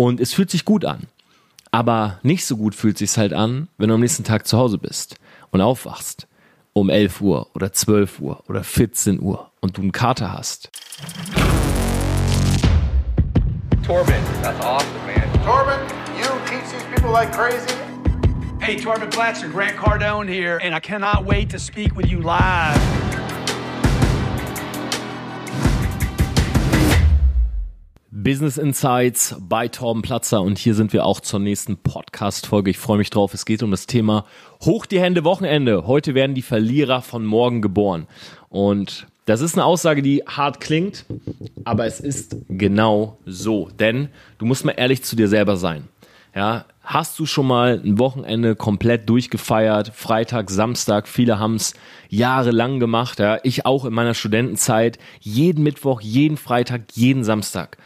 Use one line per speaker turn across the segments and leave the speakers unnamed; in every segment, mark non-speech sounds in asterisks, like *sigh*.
Und es fühlt sich gut an. Aber nicht so gut fühlt sich halt an, wenn du am nächsten Tag zu Hause bist und aufwachst um 11 Uhr oder 12 Uhr oder 14 Uhr und du einen Kater hast.
Torben, that's awesome, man.
Torben, you teach these people like crazy.
Hey, Torben Blatcher, Grant Cardone here, and I cannot wait to speak with you live.
Business Insights bei Torben Platzer und hier sind wir auch zur nächsten Podcast-Folge. Ich freue mich drauf. Es geht um das Thema Hoch die Hände Wochenende. Heute werden die Verlierer von morgen geboren. Und das ist eine Aussage, die hart klingt, aber es ist genau so. Denn du musst mal ehrlich zu dir selber sein. Ja, hast du schon mal ein Wochenende komplett durchgefeiert? Freitag, Samstag, viele haben es jahrelang gemacht. Ja, ich auch in meiner Studentenzeit. Jeden Mittwoch, jeden Freitag, jeden Samstag.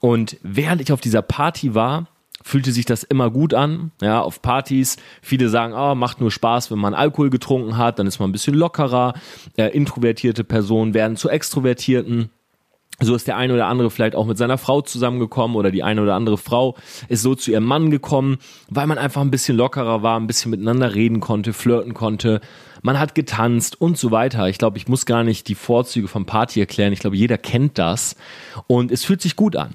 Und während ich auf dieser Party war, fühlte sich das immer gut an. Ja, auf Partys. Viele sagen, oh, macht nur Spaß, wenn man Alkohol getrunken hat, dann ist man ein bisschen lockerer. Äh, introvertierte Personen werden zu Extrovertierten. So ist der eine oder andere vielleicht auch mit seiner Frau zusammengekommen oder die eine oder andere Frau ist so zu ihrem Mann gekommen, weil man einfach ein bisschen lockerer war, ein bisschen miteinander reden konnte, flirten konnte. Man hat getanzt und so weiter. Ich glaube, ich muss gar nicht die Vorzüge von Party erklären. Ich glaube, jeder kennt das und es fühlt sich gut an.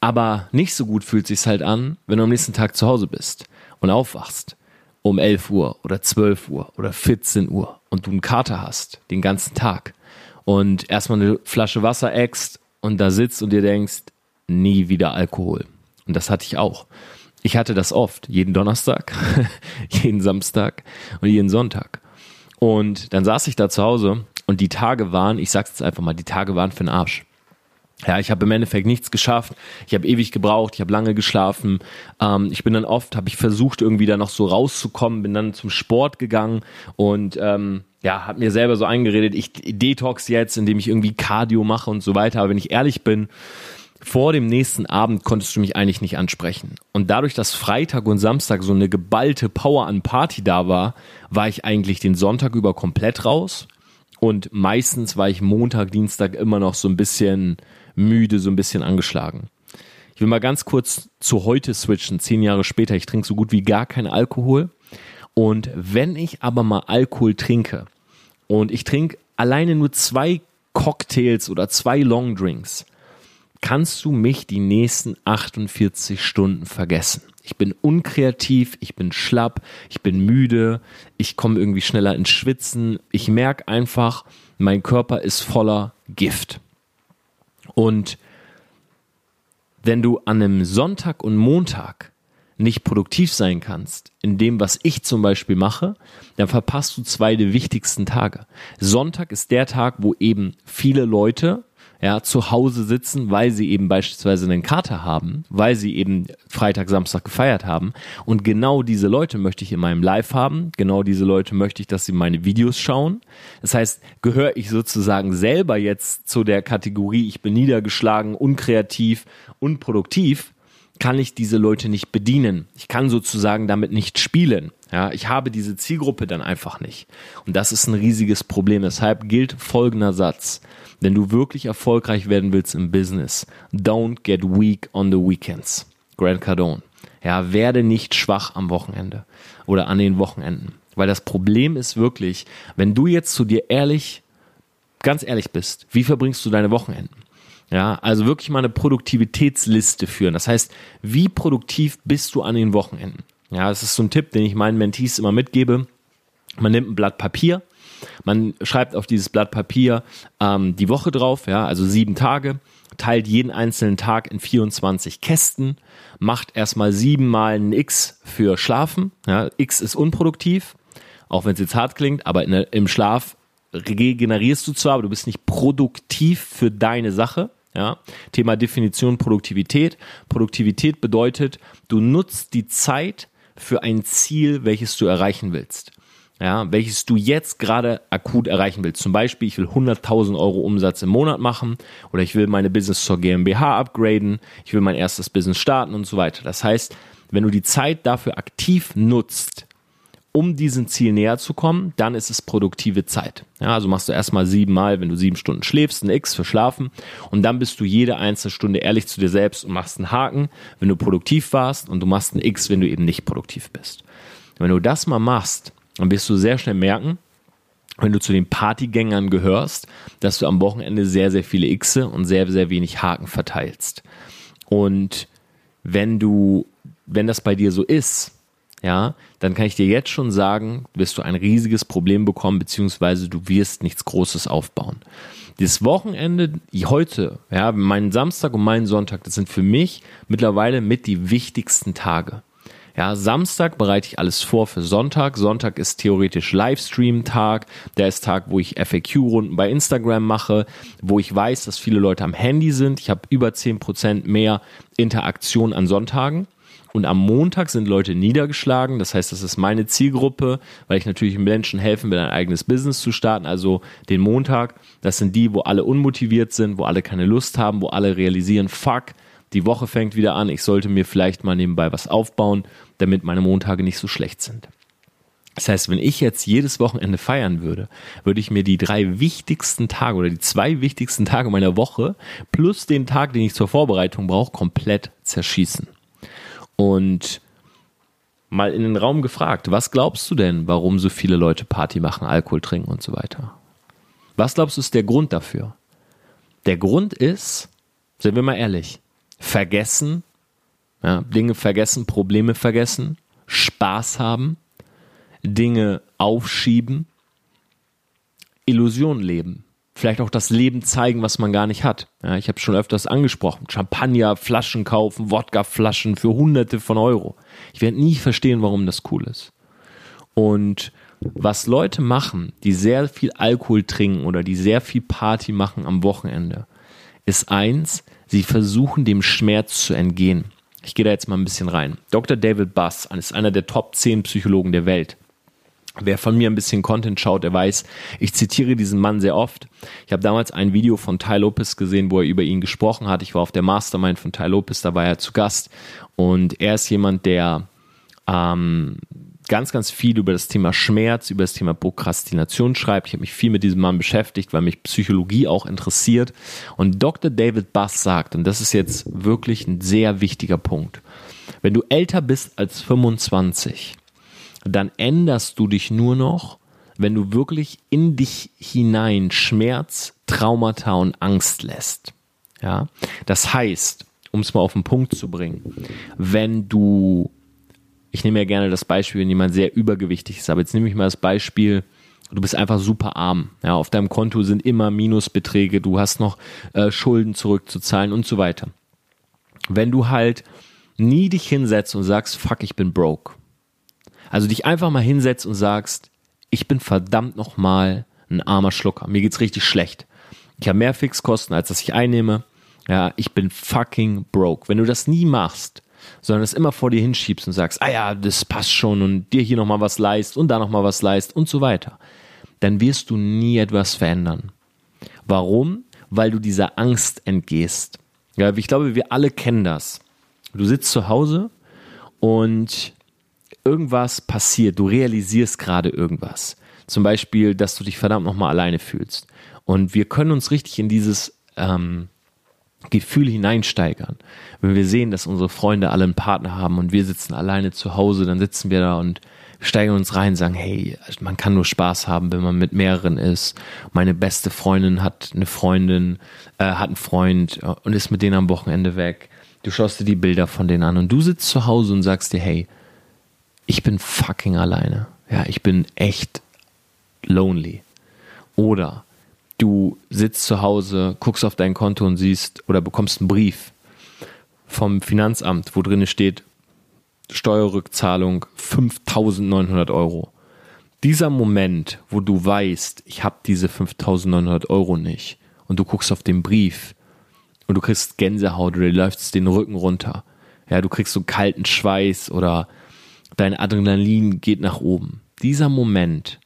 Aber nicht so gut fühlt sich's halt an, wenn du am nächsten Tag zu Hause bist und aufwachst um 11 Uhr oder 12 Uhr oder 14 Uhr und du einen Kater hast den ganzen Tag und erstmal eine Flasche Wasser äxt und da sitzt und dir denkst, nie wieder Alkohol. Und das hatte ich auch. Ich hatte das oft, jeden Donnerstag, *laughs* jeden Samstag und jeden Sonntag. Und dann saß ich da zu Hause und die Tage waren, ich sag's jetzt einfach mal, die Tage waren für den Arsch. Ja, ich habe im Endeffekt nichts geschafft. Ich habe ewig gebraucht, ich habe lange geschlafen. Ähm, ich bin dann oft, habe ich versucht, irgendwie da noch so rauszukommen, bin dann zum Sport gegangen und ähm, ja, habe mir selber so eingeredet, ich detox jetzt, indem ich irgendwie Cardio mache und so weiter. Aber wenn ich ehrlich bin, vor dem nächsten Abend konntest du mich eigentlich nicht ansprechen. Und dadurch, dass Freitag und Samstag so eine geballte Power an Party da war, war ich eigentlich den Sonntag über komplett raus. Und meistens war ich Montag, Dienstag immer noch so ein bisschen müde, so ein bisschen angeschlagen. Ich will mal ganz kurz zu heute switchen, zehn Jahre später. Ich trinke so gut wie gar keinen Alkohol. Und wenn ich aber mal Alkohol trinke und ich trinke alleine nur zwei Cocktails oder zwei Longdrinks, kannst du mich die nächsten 48 Stunden vergessen. Ich bin unkreativ, ich bin schlapp, ich bin müde, ich komme irgendwie schneller ins Schwitzen. Ich merke einfach, mein Körper ist voller Gift. Und wenn du an einem Sonntag und Montag nicht produktiv sein kannst, in dem, was ich zum Beispiel mache, dann verpasst du zwei der wichtigsten Tage. Sonntag ist der Tag, wo eben viele Leute ja, zu Hause sitzen, weil sie eben beispielsweise einen Kater haben, weil sie eben Freitag, Samstag gefeiert haben. Und genau diese Leute möchte ich in meinem Live haben. Genau diese Leute möchte ich, dass sie meine Videos schauen. Das heißt, gehöre ich sozusagen selber jetzt zu der Kategorie, ich bin niedergeschlagen, unkreativ, unproduktiv, kann ich diese Leute nicht bedienen. Ich kann sozusagen damit nicht spielen. Ja, ich habe diese Zielgruppe dann einfach nicht. Und das ist ein riesiges Problem. Deshalb gilt folgender Satz. Wenn du wirklich erfolgreich werden willst im Business, don't get weak on the weekends. Grant Cardone. Ja, werde nicht schwach am Wochenende oder an den Wochenenden. Weil das Problem ist wirklich, wenn du jetzt zu dir ehrlich, ganz ehrlich bist, wie verbringst du deine Wochenenden? Ja, also wirklich mal eine Produktivitätsliste führen. Das heißt, wie produktiv bist du an den Wochenenden? Ja, das ist so ein Tipp, den ich meinen Mentees immer mitgebe. Man nimmt ein Blatt Papier, man schreibt auf dieses Blatt Papier ähm, die Woche drauf, ja, also sieben Tage, teilt jeden einzelnen Tag in 24 Kästen, macht erstmal siebenmal ein X für Schlafen. Ja, X ist unproduktiv, auch wenn es jetzt hart klingt, aber der, im Schlaf regenerierst du zwar, aber du bist nicht produktiv für deine Sache. Ja, Thema Definition Produktivität. Produktivität bedeutet, du nutzt die Zeit für ein Ziel, welches du erreichen willst ja, welches du jetzt gerade akut erreichen willst. Zum Beispiel, ich will 100.000 Euro Umsatz im Monat machen oder ich will meine Business zur GmbH upgraden, ich will mein erstes Business starten und so weiter. Das heißt, wenn du die Zeit dafür aktiv nutzt um diesem Ziel näher zu kommen, dann ist es produktive Zeit. Ja, also machst du erstmal siebenmal, wenn du sieben Stunden schläfst, ein X für Schlafen und dann bist du jede einzelne Stunde ehrlich zu dir selbst und machst einen Haken, wenn du produktiv warst und du machst ein X, wenn du eben nicht produktiv bist. Wenn du das mal machst, dann wirst du sehr schnell merken, wenn du zu den Partygängern gehörst, dass du am Wochenende sehr, sehr viele Xe und sehr, sehr wenig Haken verteilst. Und wenn du, wenn das bei dir so ist, ja, dann kann ich dir jetzt schon sagen, wirst du ein riesiges Problem bekommen, beziehungsweise du wirst nichts Großes aufbauen. Das Wochenende, heute, ja, mein Samstag und mein Sonntag, das sind für mich mittlerweile mit die wichtigsten Tage. Ja, Samstag bereite ich alles vor für Sonntag. Sonntag ist theoretisch Livestream-Tag. Der ist Tag, wo ich FAQ-Runden bei Instagram mache, wo ich weiß, dass viele Leute am Handy sind. Ich habe über 10% mehr Interaktion an Sonntagen. Und am Montag sind Leute niedergeschlagen. Das heißt, das ist meine Zielgruppe, weil ich natürlich Menschen helfen will, ein eigenes Business zu starten. Also den Montag, das sind die, wo alle unmotiviert sind, wo alle keine Lust haben, wo alle realisieren, fuck, die Woche fängt wieder an. Ich sollte mir vielleicht mal nebenbei was aufbauen, damit meine Montage nicht so schlecht sind. Das heißt, wenn ich jetzt jedes Wochenende feiern würde, würde ich mir die drei wichtigsten Tage oder die zwei wichtigsten Tage meiner Woche plus den Tag, den ich zur Vorbereitung brauche, komplett zerschießen. Und mal in den Raum gefragt, was glaubst du denn, warum so viele Leute Party machen, Alkohol trinken und so weiter? Was glaubst du ist der Grund dafür? Der Grund ist, sind wir mal ehrlich, vergessen, ja, Dinge vergessen, Probleme vergessen, Spaß haben, Dinge aufschieben, Illusion leben vielleicht auch das Leben zeigen, was man gar nicht hat. Ja, ich habe schon öfters angesprochen. Champagnerflaschen kaufen, Wodkaflaschen für hunderte von Euro. Ich werde nie verstehen, warum das cool ist. Und was Leute machen, die sehr viel Alkohol trinken oder die sehr viel Party machen am Wochenende, ist eins, sie versuchen dem Schmerz zu entgehen. Ich gehe da jetzt mal ein bisschen rein. Dr. David Buss ist einer der Top 10 Psychologen der Welt. Wer von mir ein bisschen Content schaut, der weiß, ich zitiere diesen Mann sehr oft. Ich habe damals ein Video von Ty Lopez gesehen, wo er über ihn gesprochen hat. Ich war auf der Mastermind von Ty Lopez, da war er zu Gast. Und er ist jemand, der ähm, ganz, ganz viel über das Thema Schmerz, über das Thema Prokrastination schreibt. Ich habe mich viel mit diesem Mann beschäftigt, weil mich Psychologie auch interessiert. Und Dr. David Bass sagt, und das ist jetzt wirklich ein sehr wichtiger Punkt, wenn du älter bist als 25, dann änderst du dich nur noch, wenn du wirklich in dich hinein Schmerz, Traumata und Angst lässt. Ja, das heißt, um es mal auf den Punkt zu bringen, wenn du, ich nehme ja gerne das Beispiel, wenn jemand sehr übergewichtig ist, aber jetzt nehme ich mal das Beispiel, du bist einfach super arm. Ja, auf deinem Konto sind immer Minusbeträge, du hast noch äh, Schulden zurückzuzahlen und so weiter. Wenn du halt nie dich hinsetzt und sagst, fuck, ich bin broke, also dich einfach mal hinsetzt und sagst, ich bin verdammt nochmal ein armer Schlucker. Mir geht's richtig schlecht. Ich habe mehr Fixkosten, als dass ich einnehme. Ja, ich bin fucking broke. Wenn du das nie machst, sondern es immer vor dir hinschiebst und sagst, ah ja, das passt schon und dir hier nochmal was leist und da nochmal was leist und so weiter, dann wirst du nie etwas verändern. Warum? Weil du dieser Angst entgehst. Ja, ich glaube, wir alle kennen das. Du sitzt zu Hause und irgendwas passiert, du realisierst gerade irgendwas. Zum Beispiel, dass du dich verdammt nochmal alleine fühlst. Und wir können uns richtig in dieses ähm, Gefühl hineinsteigern. Wenn wir sehen, dass unsere Freunde alle einen Partner haben und wir sitzen alleine zu Hause, dann sitzen wir da und steigern uns rein und sagen, hey, man kann nur Spaß haben, wenn man mit mehreren ist. Meine beste Freundin hat eine Freundin, äh, hat einen Freund äh, und ist mit denen am Wochenende weg. Du schaust dir die Bilder von denen an und du sitzt zu Hause und sagst dir, hey, ich bin fucking alleine. Ja, ich bin echt lonely. Oder du sitzt zu Hause, guckst auf dein Konto und siehst oder bekommst einen Brief vom Finanzamt, wo drin steht, Steuerrückzahlung 5900 Euro. Dieser Moment, wo du weißt, ich habe diese 5900 Euro nicht und du guckst auf den Brief und du kriegst Gänsehaut oder dir läuft den Rücken runter. Ja, du kriegst so kalten Schweiß oder dein Adrenalin geht nach oben. Dieser Moment,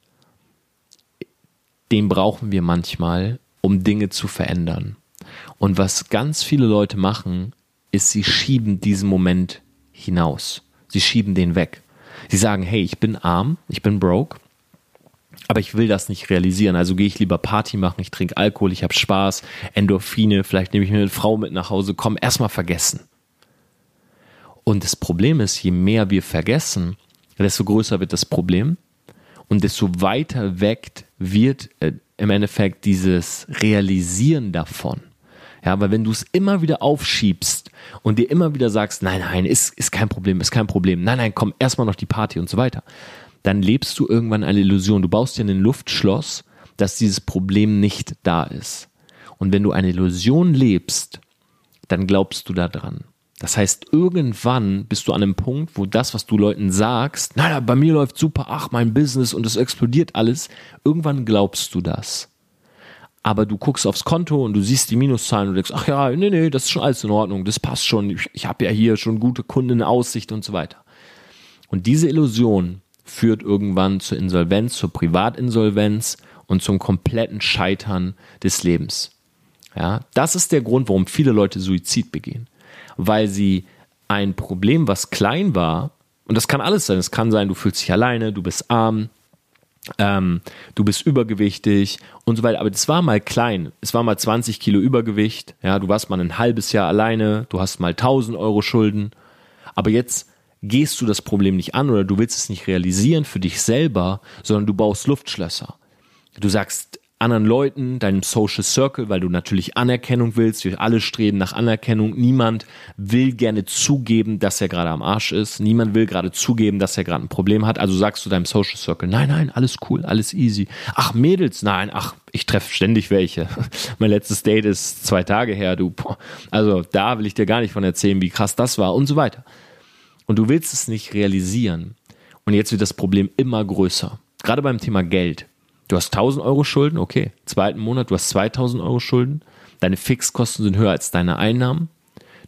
den brauchen wir manchmal, um Dinge zu verändern. Und was ganz viele Leute machen, ist, sie schieben diesen Moment hinaus. Sie schieben den weg. Sie sagen, hey, ich bin arm, ich bin broke, aber ich will das nicht realisieren. Also gehe ich lieber Party machen, ich trinke Alkohol, ich habe Spaß, Endorphine, vielleicht nehme ich mir eine Frau mit nach Hause, komm, erstmal vergessen. Und das Problem ist, je mehr wir vergessen, desto größer wird das Problem und desto weiter weg wird äh, im Endeffekt dieses Realisieren davon. Ja, weil wenn du es immer wieder aufschiebst und dir immer wieder sagst, nein, nein, ist, ist kein Problem, ist kein Problem, nein, nein, komm, erstmal noch die Party und so weiter, dann lebst du irgendwann eine Illusion. Du baust dir ein Luftschloss, dass dieses Problem nicht da ist. Und wenn du eine Illusion lebst, dann glaubst du daran. Das heißt, irgendwann bist du an einem Punkt, wo das, was du Leuten sagst, naja, bei mir läuft super, ach, mein Business und es explodiert alles, irgendwann glaubst du das. Aber du guckst aufs Konto und du siehst die Minuszahlen und denkst, ach ja, nee, nee, das ist schon alles in Ordnung, das passt schon, ich, ich habe ja hier schon gute Kunden in Aussicht und so weiter. Und diese Illusion führt irgendwann zur Insolvenz, zur Privatinsolvenz und zum kompletten Scheitern des Lebens. Ja, das ist der Grund, warum viele Leute Suizid begehen weil sie ein Problem, was klein war, und das kann alles sein, es kann sein, du fühlst dich alleine, du bist arm, ähm, du bist übergewichtig und so weiter. Aber das war mal klein. Es war mal 20 Kilo Übergewicht. Ja, du warst mal ein halbes Jahr alleine. Du hast mal 1000 Euro Schulden. Aber jetzt gehst du das Problem nicht an oder du willst es nicht realisieren für dich selber, sondern du baust Luftschlösser. Du sagst, anderen Leuten, deinem Social Circle, weil du natürlich Anerkennung willst. Wir alle streben nach Anerkennung. Niemand will gerne zugeben, dass er gerade am Arsch ist. Niemand will gerade zugeben, dass er gerade ein Problem hat. Also sagst du deinem Social Circle, nein, nein, alles cool, alles easy. Ach, Mädels, nein, ach, ich treffe ständig welche. *laughs* mein letztes Date ist zwei Tage her, du. Also da will ich dir gar nicht von erzählen, wie krass das war und so weiter. Und du willst es nicht realisieren. Und jetzt wird das Problem immer größer. Gerade beim Thema Geld. Du hast 1000 Euro Schulden, okay. Zweiten Monat, du hast 2000 Euro Schulden. Deine Fixkosten sind höher als deine Einnahmen.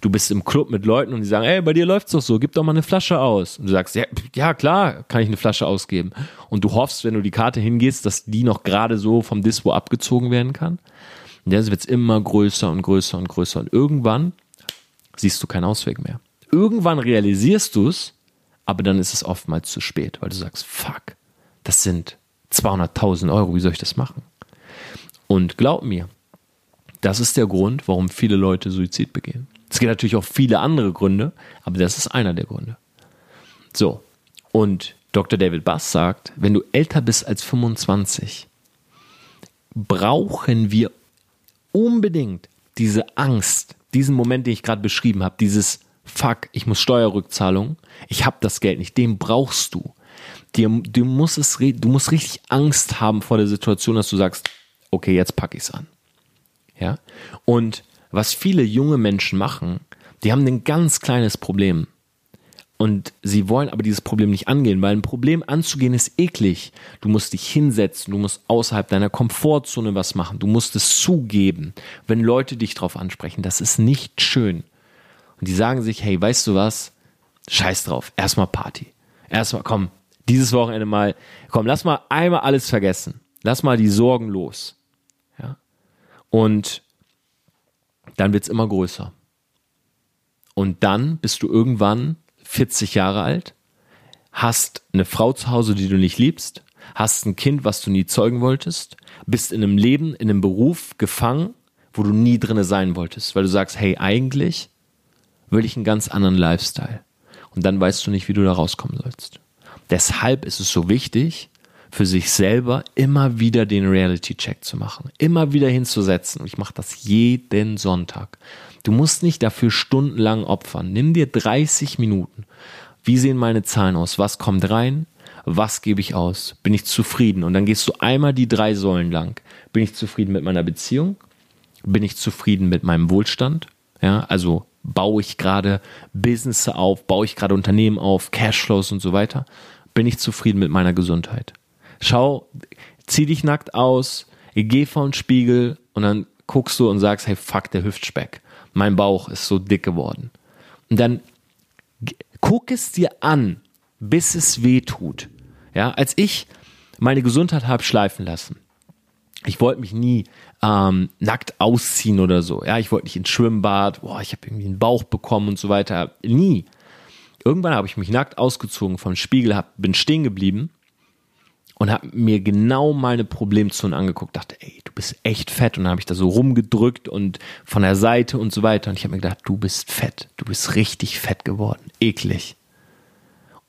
Du bist im Club mit Leuten und die sagen, ey, bei dir läuft's doch so, gib doch mal eine Flasche aus. Und du sagst, ja, ja, klar, kann ich eine Flasche ausgeben. Und du hoffst, wenn du die Karte hingehst, dass die noch gerade so vom Dispo abgezogen werden kann. Und jetzt wird's immer größer und größer und größer. Und irgendwann siehst du keinen Ausweg mehr. Irgendwann realisierst du's, aber dann ist es oftmals zu spät, weil du sagst, fuck, das sind 200.000 Euro, wie soll ich das machen? Und glaub mir, das ist der Grund, warum viele Leute Suizid begehen. Es gibt natürlich auch viele andere Gründe, aber das ist einer der Gründe. So, und Dr. David Bass sagt, wenn du älter bist als 25, brauchen wir unbedingt diese Angst, diesen Moment, den ich gerade beschrieben habe, dieses Fuck, ich muss Steuerrückzahlung, ich habe das Geld nicht, den brauchst du dir, du, musst es, du musst richtig Angst haben vor der Situation, dass du sagst, okay, jetzt packe ich es an. Ja? Und was viele junge Menschen machen, die haben ein ganz kleines Problem. Und sie wollen aber dieses Problem nicht angehen, weil ein Problem anzugehen ist eklig. Du musst dich hinsetzen, du musst außerhalb deiner Komfortzone was machen, du musst es zugeben. Wenn Leute dich drauf ansprechen, das ist nicht schön. Und die sagen sich, hey, weißt du was? Scheiß drauf, erstmal Party. Erstmal, komm, dieses Wochenende mal, komm, lass mal einmal alles vergessen. Lass mal die Sorgen los. Ja? Und dann wird's immer größer. Und dann bist du irgendwann 40 Jahre alt, hast eine Frau zu Hause, die du nicht liebst, hast ein Kind, was du nie zeugen wolltest, bist in einem Leben, in einem Beruf gefangen, wo du nie drinne sein wolltest, weil du sagst, hey, eigentlich will ich einen ganz anderen Lifestyle. Und dann weißt du nicht, wie du da rauskommen sollst. Deshalb ist es so wichtig, für sich selber immer wieder den Reality-Check zu machen, immer wieder hinzusetzen. Ich mache das jeden Sonntag. Du musst nicht dafür stundenlang opfern. Nimm dir 30 Minuten. Wie sehen meine Zahlen aus? Was kommt rein? Was gebe ich aus? Bin ich zufrieden? Und dann gehst du einmal die drei Säulen lang. Bin ich zufrieden mit meiner Beziehung? Bin ich zufrieden mit meinem Wohlstand? Ja, also baue ich gerade Business auf, baue ich gerade Unternehmen auf, Cashflows und so weiter bin ich zufrieden mit meiner Gesundheit. Schau, zieh dich nackt aus, geh vor den Spiegel und dann guckst du und sagst, hey, fuck, der Hüftspeck. Mein Bauch ist so dick geworden. Und dann guck es dir an, bis es weh tut. Ja, als ich meine Gesundheit habe schleifen lassen, ich wollte mich nie ähm, nackt ausziehen oder so. Ja, ich wollte nicht ins Schwimmbad, boah, ich habe irgendwie einen Bauch bekommen und so weiter. Nie. Irgendwann habe ich mich nackt ausgezogen vom Spiegel, hab, bin stehen geblieben und habe mir genau meine Problemzonen angeguckt, dachte, ey, du bist echt fett und dann habe ich da so rumgedrückt und von der Seite und so weiter und ich habe mir gedacht, du bist fett, du bist richtig fett geworden, eklig.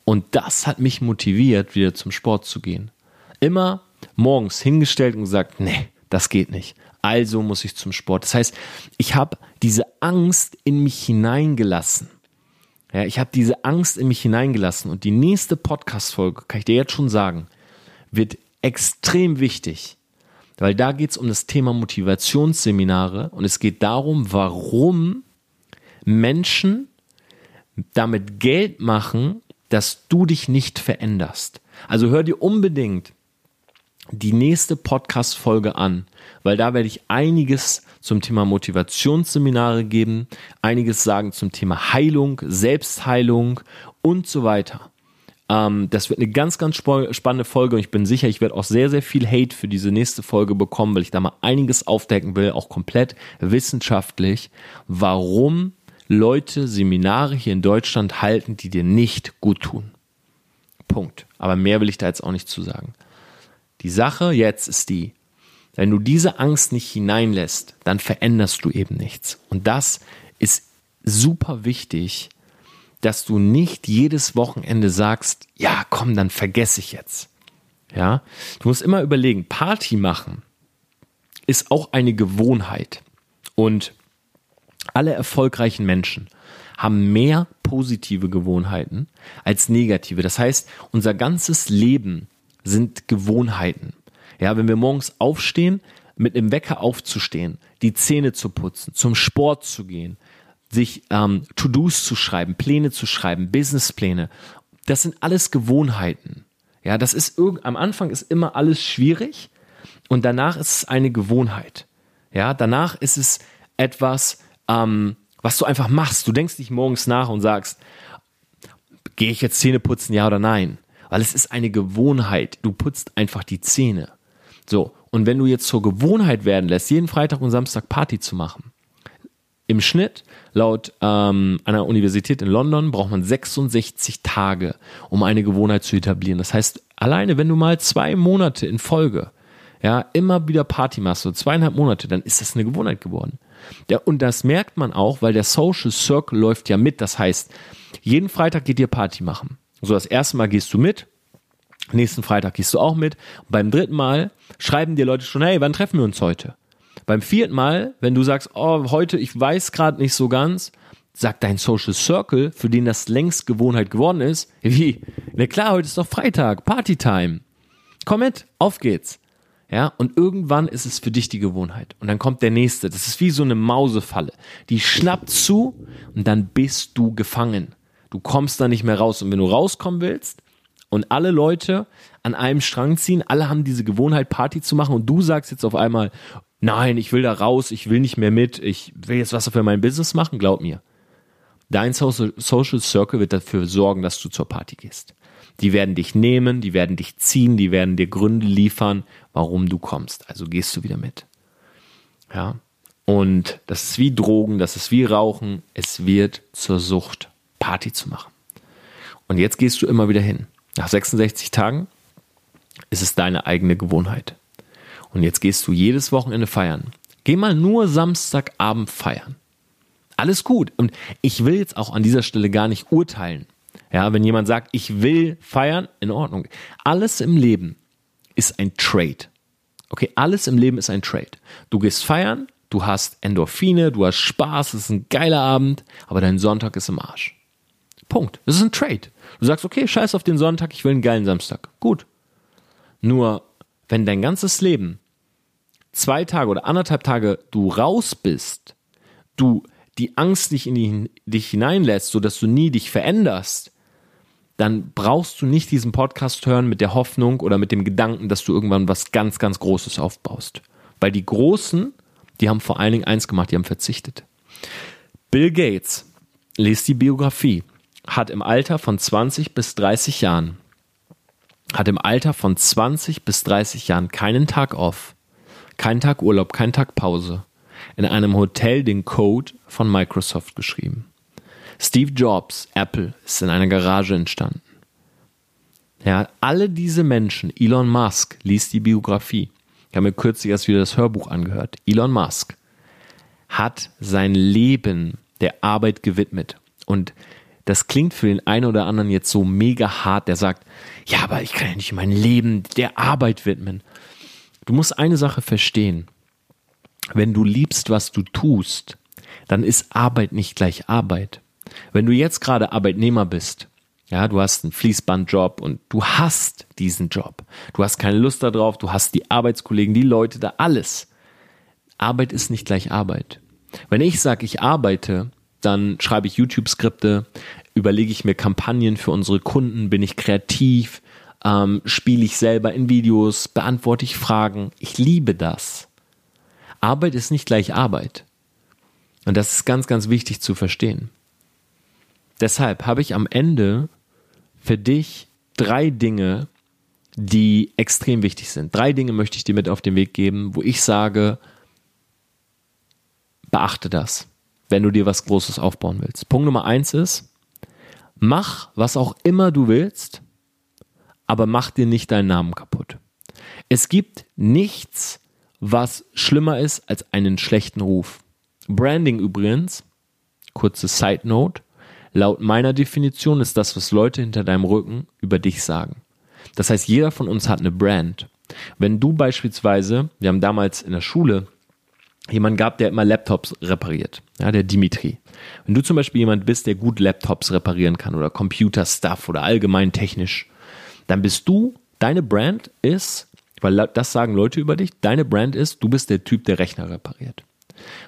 Und das hat mich motiviert, wieder zum Sport zu gehen. Immer morgens hingestellt und gesagt, nee, das geht nicht. Also muss ich zum Sport. Das heißt, ich habe diese Angst in mich hineingelassen. Ja, ich habe diese Angst in mich hineingelassen und die nächste Podcast-Folge, kann ich dir jetzt schon sagen, wird extrem wichtig, weil da geht es um das Thema Motivationsseminare und es geht darum, warum Menschen damit Geld machen, dass du dich nicht veränderst. Also hör dir unbedingt die nächste Podcast-Folge an, weil da werde ich einiges zum Thema Motivationsseminare geben, einiges sagen zum Thema Heilung, Selbstheilung und so weiter. Ähm, das wird eine ganz, ganz spannende Folge und ich bin sicher, ich werde auch sehr, sehr viel Hate für diese nächste Folge bekommen, weil ich da mal einiges aufdecken will, auch komplett wissenschaftlich, warum Leute Seminare hier in Deutschland halten, die dir nicht gut tun. Punkt. Aber mehr will ich da jetzt auch nicht zu sagen. Die Sache jetzt ist die, wenn du diese Angst nicht hineinlässt, dann veränderst du eben nichts. Und das ist super wichtig, dass du nicht jedes Wochenende sagst, ja, komm, dann vergesse ich jetzt. Ja, du musst immer überlegen, Party machen ist auch eine Gewohnheit. Und alle erfolgreichen Menschen haben mehr positive Gewohnheiten als negative. Das heißt, unser ganzes Leben sind Gewohnheiten. Ja, wenn wir morgens aufstehen, mit einem Wecker aufzustehen, die Zähne zu putzen, zum Sport zu gehen, sich ähm, To-Dos zu schreiben, Pläne zu schreiben, Businesspläne, das sind alles Gewohnheiten. Ja, das ist irgend, am Anfang ist immer alles schwierig und danach ist es eine Gewohnheit. Ja, danach ist es etwas, ähm, was du einfach machst. Du denkst nicht morgens nach und sagst, gehe ich jetzt Zähne putzen, ja oder nein? Weil es ist eine Gewohnheit. Du putzt einfach die Zähne. So. Und wenn du jetzt zur Gewohnheit werden lässt, jeden Freitag und Samstag Party zu machen, im Schnitt, laut ähm, einer Universität in London, braucht man 66 Tage, um eine Gewohnheit zu etablieren. Das heißt, alleine wenn du mal zwei Monate in Folge, ja, immer wieder Party machst, so zweieinhalb Monate, dann ist das eine Gewohnheit geworden. Ja, und das merkt man auch, weil der Social Circle läuft ja mit. Das heißt, jeden Freitag geht ihr Party machen. So, das erste Mal gehst du mit, nächsten Freitag gehst du auch mit. Und beim dritten Mal schreiben dir Leute schon, hey, wann treffen wir uns heute? Beim vierten Mal, wenn du sagst, oh, heute, ich weiß gerade nicht so ganz, sagt dein Social Circle, für den das längst Gewohnheit geworden ist, wie, na klar, heute ist doch Freitag, Partytime. Komm mit, auf geht's. Ja, und irgendwann ist es für dich die Gewohnheit. Und dann kommt der nächste. Das ist wie so eine Mausefalle. Die schnappt zu und dann bist du gefangen. Du kommst da nicht mehr raus. Und wenn du rauskommen willst und alle Leute an einem Strang ziehen, alle haben diese Gewohnheit, Party zu machen und du sagst jetzt auf einmal, nein, ich will da raus, ich will nicht mehr mit, ich will jetzt was für mein Business machen, glaub mir. Dein Social Circle wird dafür sorgen, dass du zur Party gehst. Die werden dich nehmen, die werden dich ziehen, die werden dir Gründe liefern, warum du kommst. Also gehst du wieder mit. Ja. Und das ist wie Drogen, das ist wie Rauchen. Es wird zur Sucht, Party zu machen. Und jetzt gehst du immer wieder hin. Nach 66 Tagen ist es deine eigene Gewohnheit. Und jetzt gehst du jedes Wochenende feiern. Geh mal nur Samstagabend feiern. Alles gut. Und ich will jetzt auch an dieser Stelle gar nicht urteilen. Ja, wenn jemand sagt, ich will feiern, in Ordnung. Alles im Leben ist ein Trade. Okay, alles im Leben ist ein Trade. Du gehst feiern, du hast Endorphine, du hast Spaß, es ist ein geiler Abend, aber dein Sonntag ist im Arsch. Punkt. Das ist ein Trade. Du sagst, okay, scheiß auf den Sonntag, ich will einen geilen Samstag. Gut. Nur, wenn dein ganzes Leben zwei Tage oder anderthalb Tage du raus bist, du die Angst nicht in dich hineinlässt, sodass du nie dich veränderst, dann brauchst du nicht diesen Podcast hören mit der Hoffnung oder mit dem Gedanken, dass du irgendwann was ganz, ganz Großes aufbaust. Weil die Großen, die haben vor allen Dingen eins gemacht, die haben verzichtet. Bill Gates, lest die Biografie, hat im Alter von 20 bis 30 Jahren, hat im Alter von 20 bis 30 Jahren keinen Tag off, keinen Tag Urlaub, keinen Tag Pause, in einem Hotel den Code von Microsoft geschrieben. Steve Jobs, Apple, ist in einer Garage entstanden. Ja, alle diese Menschen, Elon Musk, liest die Biografie. Ich habe mir kürzlich erst wieder das Hörbuch angehört. Elon Musk hat sein Leben der Arbeit gewidmet. Und das klingt für den einen oder anderen jetzt so mega hart, der sagt, ja, aber ich kann ja nicht mein Leben der Arbeit widmen. Du musst eine Sache verstehen. Wenn du liebst, was du tust, dann ist Arbeit nicht gleich Arbeit. Wenn du jetzt gerade Arbeitnehmer bist, ja, du hast einen Fließbandjob und du hast diesen Job. Du hast keine Lust darauf, du hast die Arbeitskollegen, die Leute da, alles. Arbeit ist nicht gleich Arbeit. Wenn ich sage, ich arbeite, dann schreibe ich YouTube-Skripte, überlege ich mir Kampagnen für unsere Kunden, bin ich kreativ, ähm, spiele ich selber in Videos, beantworte ich Fragen. Ich liebe das. Arbeit ist nicht gleich Arbeit. Und das ist ganz, ganz wichtig zu verstehen. Deshalb habe ich am Ende für dich drei Dinge, die extrem wichtig sind. Drei Dinge möchte ich dir mit auf den Weg geben, wo ich sage, beachte das, wenn du dir was Großes aufbauen willst. Punkt Nummer eins ist, mach was auch immer du willst, aber mach dir nicht deinen Namen kaputt. Es gibt nichts, was schlimmer ist als einen schlechten Ruf. Branding übrigens, kurze Side Note, laut meiner Definition ist das, was Leute hinter deinem Rücken über dich sagen. Das heißt, jeder von uns hat eine Brand. Wenn du beispielsweise, wir haben damals in der Schule jemanden gehabt, der immer Laptops repariert, ja, der Dimitri. Wenn du zum Beispiel jemand bist, der gut Laptops reparieren kann oder Computer-Stuff oder allgemein technisch, dann bist du, deine Brand ist, weil das sagen Leute über dich, deine Brand ist, du bist der Typ, der Rechner repariert.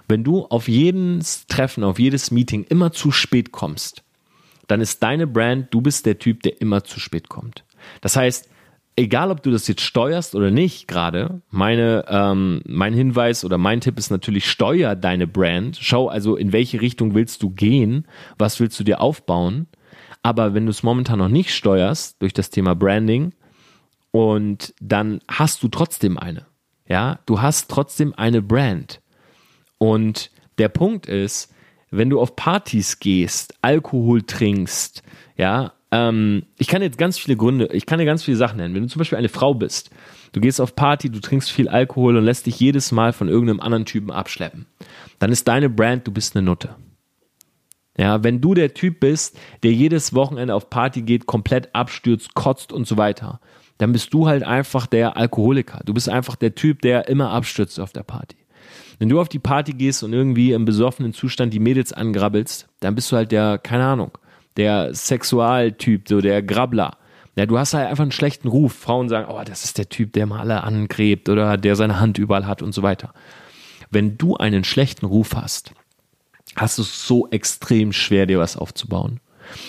Wenn du auf jedes Treffen, auf jedes Meeting immer zu spät kommst, dann ist deine Brand, du bist der Typ, der immer zu spät kommt. Das heißt, egal ob du das jetzt steuerst oder nicht gerade, meine, ähm, mein Hinweis oder mein Tipp ist natürlich, steuer deine Brand. Schau also, in welche Richtung willst du gehen, was willst du dir aufbauen. Aber wenn du es momentan noch nicht steuerst durch das Thema Branding, und dann hast du trotzdem eine. Ja, du hast trotzdem eine Brand. Und der Punkt ist, wenn du auf Partys gehst, Alkohol trinkst, ja, ähm, ich kann jetzt ganz viele Gründe, ich kann dir ganz viele Sachen nennen. Wenn du zum Beispiel eine Frau bist, du gehst auf Party, du trinkst viel Alkohol und lässt dich jedes Mal von irgendeinem anderen Typen abschleppen, dann ist deine Brand, du bist eine Nutte. Ja, wenn du der Typ bist, der jedes Wochenende auf Party geht, komplett abstürzt, kotzt und so weiter, dann bist du halt einfach der Alkoholiker. Du bist einfach der Typ, der immer abstürzt auf der Party. Wenn du auf die Party gehst und irgendwie im besoffenen Zustand die Mädels angrabbelst, dann bist du halt der, keine Ahnung, der Sexualtyp, so der Grabbler. Ja, du hast halt einfach einen schlechten Ruf. Frauen sagen, oh, das ist der Typ, der mal alle angrebt oder der seine Hand überall hat und so weiter. Wenn du einen schlechten Ruf hast, hast du es so extrem schwer, dir was aufzubauen.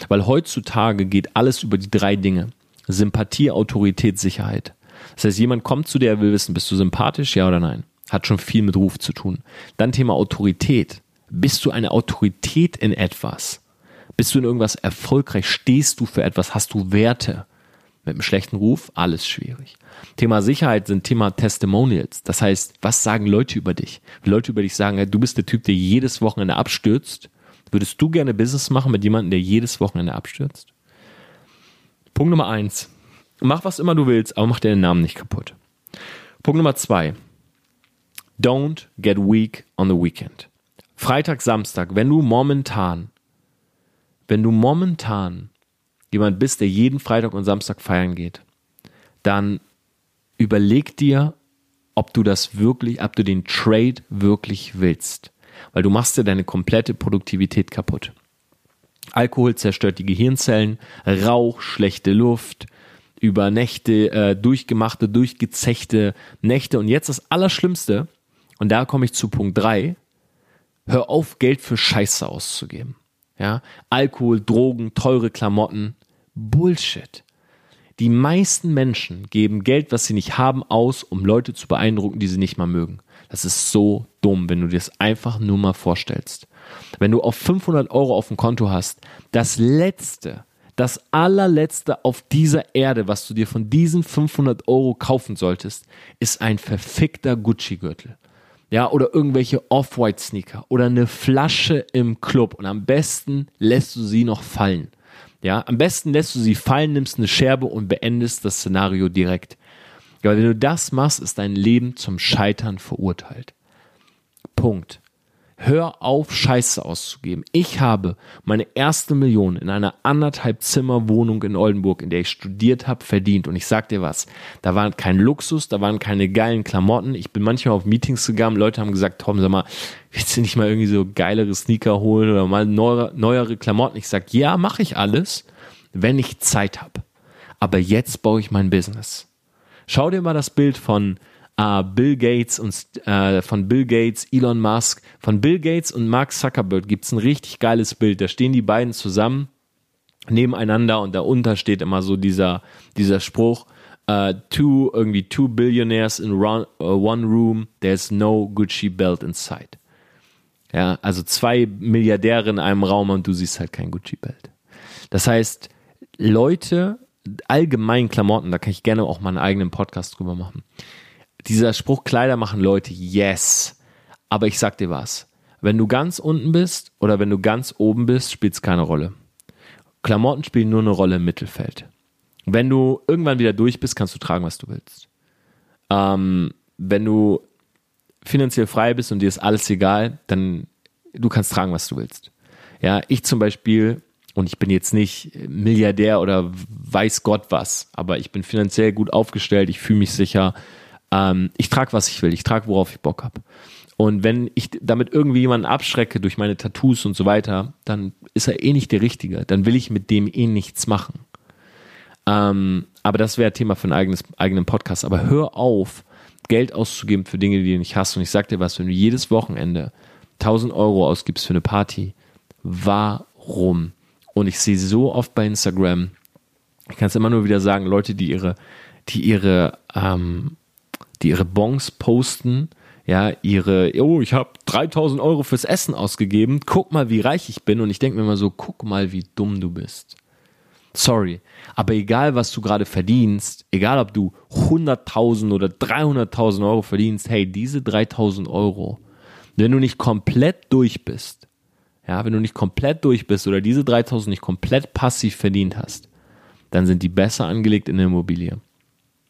Weil heutzutage geht alles über die drei Dinge. Sympathie, Autorität, Sicherheit. Das heißt, jemand kommt zu dir, will wissen, bist du sympathisch, ja oder nein? Hat schon viel mit Ruf zu tun. Dann Thema Autorität. Bist du eine Autorität in etwas? Bist du in irgendwas erfolgreich? Stehst du für etwas? Hast du Werte? Mit einem schlechten Ruf, alles schwierig. Thema Sicherheit sind Thema Testimonials. Das heißt, was sagen Leute über dich? Wenn Leute über dich sagen, du bist der Typ, der jedes Wochenende abstürzt, würdest du gerne Business machen mit jemandem, der jedes Wochenende abstürzt? Punkt Nummer eins. Mach was immer du willst, aber mach dir den Namen nicht kaputt. Punkt Nummer zwei. Don't get weak on the weekend. Freitag, Samstag, wenn du momentan, wenn du momentan jemand bist, der jeden Freitag und Samstag feiern geht, dann überleg dir, ob du das wirklich, ob du den Trade wirklich willst. Weil du machst dir deine komplette Produktivität kaputt. Alkohol zerstört die Gehirnzellen, Rauch, schlechte Luft, über Nächte, äh, durchgemachte, durchgezechte Nächte. Und jetzt das Allerschlimmste, und da komme ich zu Punkt drei: hör auf, Geld für Scheiße auszugeben. Ja, Alkohol, Drogen, teure Klamotten, Bullshit. Die meisten Menschen geben Geld, was sie nicht haben, aus, um Leute zu beeindrucken, die sie nicht mal mögen. Das ist so dumm, wenn du dir das einfach nur mal vorstellst. Wenn du auf 500 Euro auf dem Konto hast, das letzte, das allerletzte auf dieser Erde, was du dir von diesen 500 Euro kaufen solltest, ist ein verfickter Gucci-Gürtel. Ja, oder irgendwelche Off-White-Sneaker oder eine Flasche im Club und am besten lässt du sie noch fallen. Ja, am besten lässt du sie fallen, nimmst eine Scherbe und beendest das Szenario direkt. Ja, wenn du das machst, ist dein Leben zum Scheitern verurteilt. Punkt. Hör auf, Scheiße auszugeben. Ich habe meine erste Million in einer anderthalb Zimmer Wohnung in Oldenburg, in der ich studiert habe, verdient. Und ich sag dir was, da war kein Luxus, da waren keine geilen Klamotten. Ich bin manchmal auf Meetings gegangen, Leute haben gesagt, Tom, sag mal, willst du nicht mal irgendwie so geilere Sneaker holen oder mal neuere, neuere Klamotten? Ich sag, ja, mache ich alles, wenn ich Zeit habe. Aber jetzt baue ich mein Business. Schau dir mal das Bild von äh, Bill Gates und äh, von Bill Gates, Elon Musk, von Bill Gates und Mark Zuckerberg gibt es ein richtig geiles Bild. Da stehen die beiden zusammen nebeneinander und darunter steht immer so dieser, dieser Spruch, uh, two, irgendwie two billionaires in run, uh, one room, there's no Gucci belt inside. Ja, also zwei Milliardäre in einem Raum und du siehst halt kein Gucci belt. Das heißt, Leute, allgemein Klamotten, da kann ich gerne auch mal einen eigenen Podcast drüber machen dieser Spruch, Kleider machen Leute, yes. Aber ich sag dir was. Wenn du ganz unten bist oder wenn du ganz oben bist, spielt es keine Rolle. Klamotten spielen nur eine Rolle im Mittelfeld. Wenn du irgendwann wieder durch bist, kannst du tragen, was du willst. Ähm, wenn du finanziell frei bist und dir ist alles egal, dann du kannst tragen, was du willst. Ja, ich zum Beispiel, und ich bin jetzt nicht Milliardär oder weiß Gott was, aber ich bin finanziell gut aufgestellt, ich fühle mich sicher, ähm, ich trage, was ich will, ich trage, worauf ich Bock habe. Und wenn ich damit irgendwie jemanden abschrecke durch meine Tattoos und so weiter, dann ist er eh nicht der Richtige. Dann will ich mit dem eh nichts machen. Ähm, aber das wäre Thema für einen eigenes, eigenen Podcast. Aber hör auf, Geld auszugeben für Dinge, die du nicht hast. Und ich sag dir was, wenn du jedes Wochenende 1000 Euro ausgibst für eine Party, warum? Und ich sehe so oft bei Instagram, ich kann es immer nur wieder sagen, Leute, die ihre, die ihre ähm, die ihre Bons posten, ja, ihre, oh, ich habe 3000 Euro fürs Essen ausgegeben, guck mal, wie reich ich bin. Und ich denke mir immer so, guck mal, wie dumm du bist. Sorry, aber egal, was du gerade verdienst, egal, ob du 100.000 oder 300.000 Euro verdienst, hey, diese 3.000 Euro, wenn du nicht komplett durch bist, ja, wenn du nicht komplett durch bist oder diese 3.000 nicht komplett passiv verdient hast, dann sind die besser angelegt in der Immobilie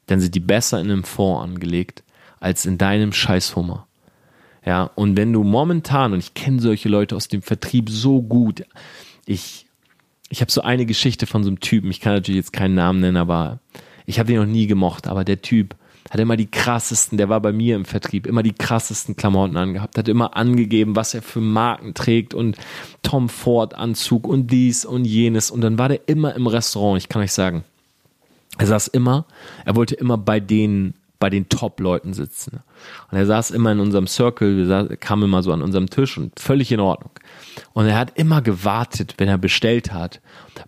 dann sind die besser in einem Fonds angelegt als in deinem Scheißhummer. Ja, und wenn du momentan, und ich kenne solche Leute aus dem Vertrieb so gut, ich, ich habe so eine Geschichte von so einem Typen, ich kann natürlich jetzt keinen Namen nennen, aber ich habe den noch nie gemocht, aber der Typ hat immer die krassesten, der war bei mir im Vertrieb, immer die krassesten Klamotten angehabt, hat immer angegeben, was er für Marken trägt und Tom Ford Anzug und dies und jenes und dann war der immer im Restaurant, ich kann euch sagen, er saß immer, er wollte immer bei den, bei den Top-Leuten sitzen. Und er saß immer in unserem Circle, kam immer so an unserem Tisch und völlig in Ordnung. Und er hat immer gewartet, wenn er bestellt hat,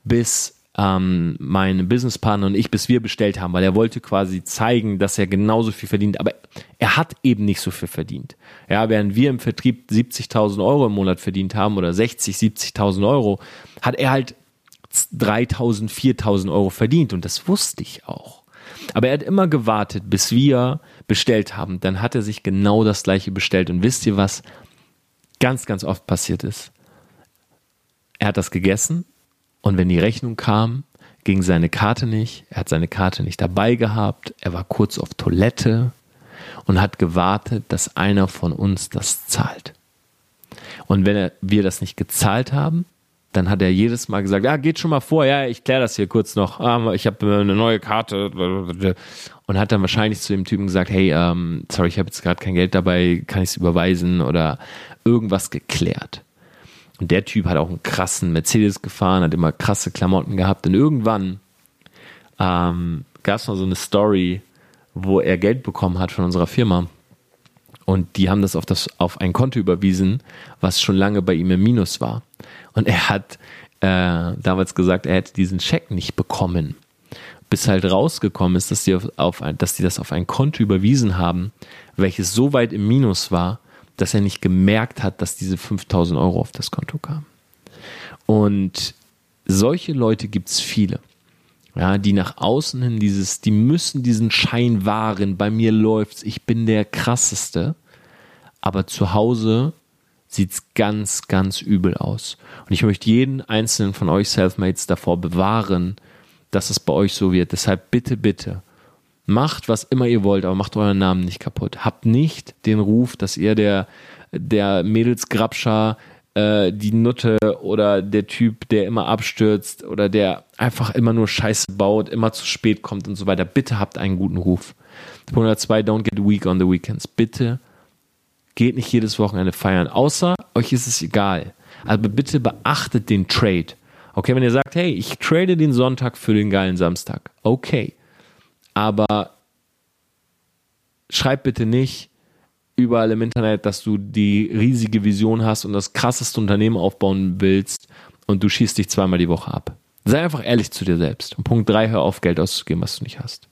bis ähm, mein Businesspartner und ich, bis wir bestellt haben, weil er wollte quasi zeigen, dass er genauso viel verdient. Aber er hat eben nicht so viel verdient. Ja, während wir im Vertrieb 70.000 Euro im Monat verdient haben oder 60, 70.000 Euro, hat er halt 3000, 4000 Euro verdient und das wusste ich auch. Aber er hat immer gewartet, bis wir bestellt haben. Dann hat er sich genau das gleiche bestellt. Und wisst ihr, was ganz, ganz oft passiert ist? Er hat das gegessen und wenn die Rechnung kam, ging seine Karte nicht. Er hat seine Karte nicht dabei gehabt. Er war kurz auf Toilette und hat gewartet, dass einer von uns das zahlt. Und wenn er, wir das nicht gezahlt haben, dann hat er jedes Mal gesagt, ja, geht schon mal vor, ja, ich kläre das hier kurz noch. Ah, ich habe eine neue Karte und hat dann wahrscheinlich zu dem Typen gesagt, hey, ähm, sorry, ich habe jetzt gerade kein Geld dabei, kann ich es überweisen oder irgendwas geklärt. Und der Typ hat auch einen krassen Mercedes gefahren, hat immer krasse Klamotten gehabt und irgendwann ähm, gab es mal so eine Story, wo er Geld bekommen hat von unserer Firma. Und die haben das auf, das auf ein Konto überwiesen, was schon lange bei ihm im Minus war. Und er hat äh, damals gesagt, er hätte diesen Scheck nicht bekommen. Bis halt rausgekommen ist, dass die, auf, auf ein, dass die das auf ein Konto überwiesen haben, welches so weit im Minus war, dass er nicht gemerkt hat, dass diese 5000 Euro auf das Konto kamen. Und solche Leute gibt es viele. Ja, die nach außen hin dieses, die müssen diesen Schein wahren, bei mir läuft's, ich bin der krasseste. aber zu Hause sieht's ganz, ganz übel aus. Und ich möchte jeden einzelnen von euch Selfmates davor bewahren, dass es bei euch so wird. Deshalb bitte, bitte, macht was immer ihr wollt, aber macht euren Namen nicht kaputt. Habt nicht den Ruf, dass ihr der, der Mädelsgrabscher, äh, die Nutte oder der Typ, der immer abstürzt oder der einfach immer nur Scheiße baut, immer zu spät kommt und so weiter. Bitte habt einen guten Ruf. Punkt 2, don't get weak on the weekends. Bitte geht nicht jedes Wochenende feiern, außer euch ist es egal. Aber bitte beachtet den Trade. Okay, wenn ihr sagt, hey, ich trade den Sonntag für den geilen Samstag. Okay. Aber schreibt bitte nicht überall im Internet, dass du die riesige Vision hast und das krasseste Unternehmen aufbauen willst und du schießt dich zweimal die Woche ab. Sei einfach ehrlich zu dir selbst. Und Punkt 3, hör auf, Geld auszugeben, was du nicht hast.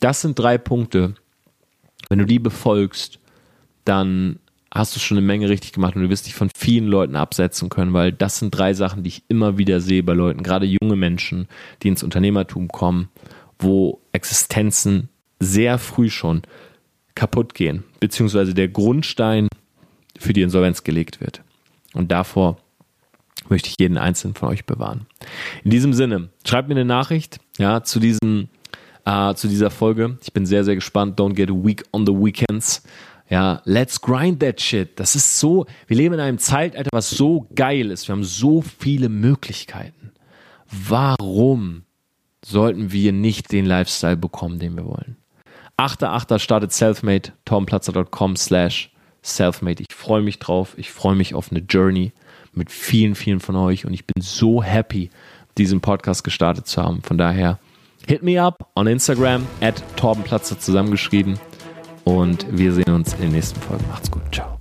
Das sind drei Punkte. Wenn du die befolgst, dann hast du schon eine Menge richtig gemacht und du wirst dich von vielen Leuten absetzen können, weil das sind drei Sachen, die ich immer wieder sehe bei Leuten, gerade junge Menschen, die ins Unternehmertum kommen, wo Existenzen sehr früh schon kaputt gehen, beziehungsweise der Grundstein für die Insolvenz gelegt wird. Und davor möchte ich jeden einzelnen von euch bewahren. In diesem Sinne, schreibt mir eine Nachricht, ja, zu diesem, äh, zu dieser Folge. Ich bin sehr, sehr gespannt. Don't get weak on the weekends. Ja, let's grind that shit. Das ist so, wir leben in einem Zeitalter, was so geil ist. Wir haben so viele Möglichkeiten. Warum sollten wir nicht den Lifestyle bekommen, den wir wollen? 8.8. startet Selfmade, tomplatzer.com slash selfmade. Ich freue mich drauf. Ich freue mich auf eine Journey mit vielen, vielen von euch und ich bin so happy, diesen Podcast gestartet zu haben. Von daher, hit me up on Instagram at torbenplatzer zusammengeschrieben und wir sehen uns in den nächsten Folgen. Macht's gut. Ciao.